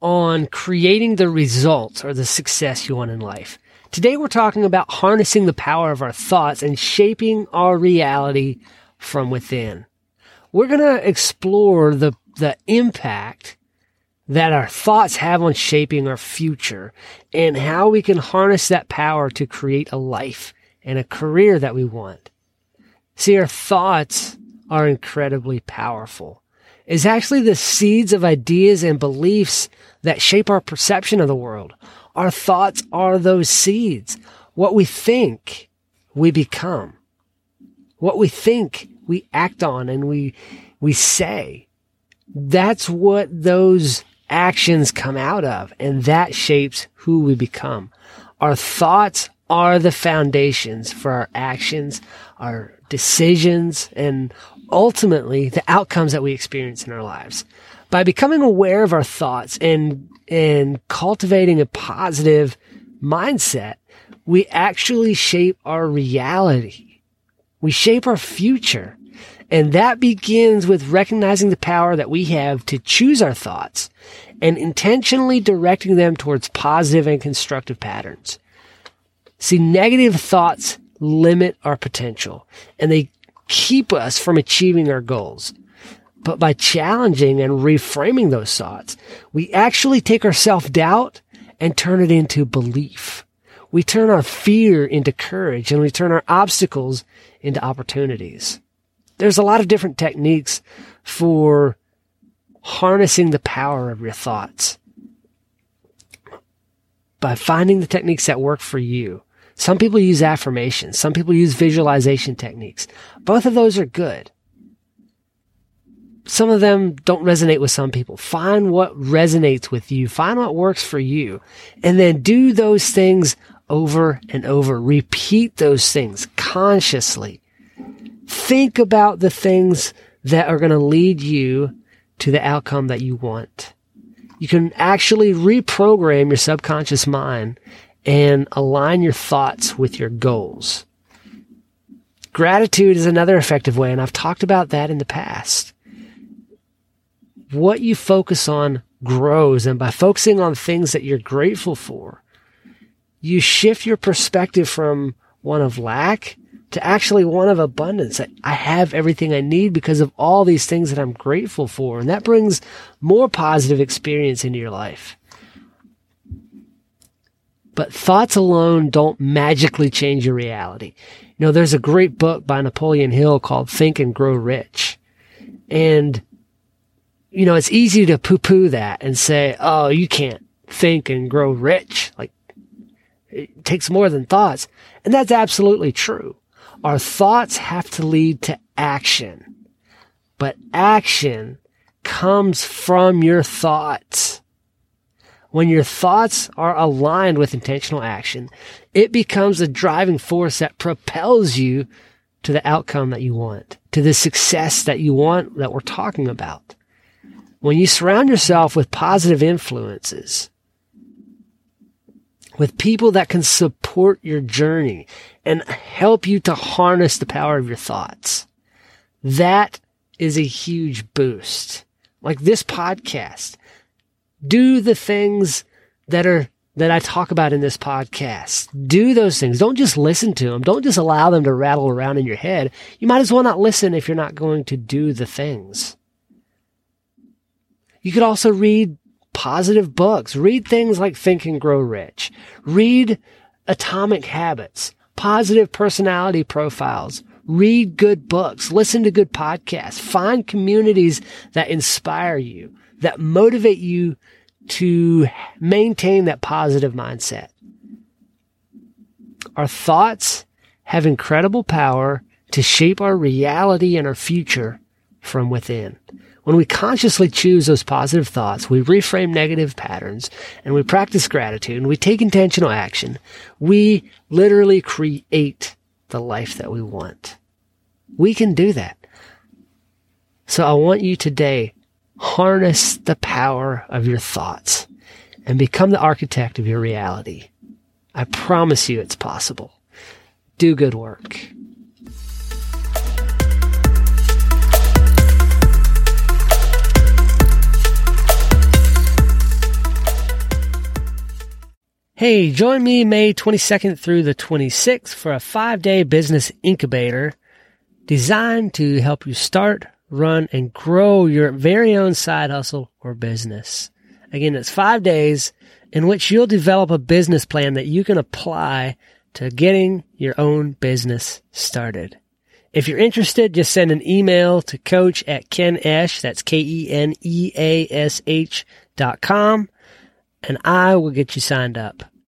on creating the results or the success you want in life. Today we're talking about harnessing the power of our thoughts and shaping our reality from within. We're going to explore the, the impact that our thoughts have on shaping our future and how we can harness that power to create a life and a career that we want. See, our thoughts are incredibly powerful is actually the seeds of ideas and beliefs that shape our perception of the world. Our thoughts are those seeds. What we think, we become. What we think, we act on and we, we say. That's what those actions come out of. And that shapes who we become. Our thoughts are the foundations for our actions, our decisions, and ultimately the outcomes that we experience in our lives. By becoming aware of our thoughts and, and cultivating a positive mindset, we actually shape our reality. We shape our future. And that begins with recognizing the power that we have to choose our thoughts and intentionally directing them towards positive and constructive patterns. See, negative thoughts limit our potential and they keep us from achieving our goals. But by challenging and reframing those thoughts, we actually take our self-doubt and turn it into belief. We turn our fear into courage and we turn our obstacles into opportunities. There's a lot of different techniques for harnessing the power of your thoughts. By finding the techniques that work for you, some people use affirmations. Some people use visualization techniques. Both of those are good. Some of them don't resonate with some people. Find what resonates with you. Find what works for you. And then do those things over and over. Repeat those things consciously. Think about the things that are going to lead you to the outcome that you want. You can actually reprogram your subconscious mind and align your thoughts with your goals. Gratitude is another effective way, and I've talked about that in the past. What you focus on grows, and by focusing on things that you're grateful for, you shift your perspective from one of lack to actually one of abundance. I have everything I need because of all these things that I'm grateful for. And that brings more positive experience into your life. But thoughts alone don't magically change your reality. You know, there's a great book by Napoleon Hill called Think and Grow Rich. And, you know, it's easy to poo poo that and say, oh, you can't think and grow rich. Like, it takes more than thoughts. And that's absolutely true. Our thoughts have to lead to action, but action comes from your thoughts. When your thoughts are aligned with intentional action, it becomes a driving force that propels you to the outcome that you want, to the success that you want that we're talking about. When you surround yourself with positive influences, with people that can support your journey and help you to harness the power of your thoughts, that is a huge boost. Like this podcast, do the things that are that I talk about in this podcast. Do those things. Don't just listen to them. Don't just allow them to rattle around in your head. You might as well not listen if you're not going to do the things. You could also read positive books. Read things like Think and Grow Rich. Read Atomic Habits, positive personality profiles. Read good books. Listen to good podcasts. Find communities that inspire you that motivate you to maintain that positive mindset. Our thoughts have incredible power to shape our reality and our future from within. When we consciously choose those positive thoughts, we reframe negative patterns and we practice gratitude and we take intentional action. We literally create the life that we want. We can do that. So I want you today, harness the power of your thoughts and become the architect of your reality. I promise you it's possible. Do good work. Hey, join me May 22nd through the 26th for a five day business incubator designed to help you start, run, and grow your very own side hustle or business. Again, it's five days in which you'll develop a business plan that you can apply to getting your own business started. If you're interested, just send an email to coach at keneash, that's K-E-N-E-A-S-H dot com, and I will get you signed up.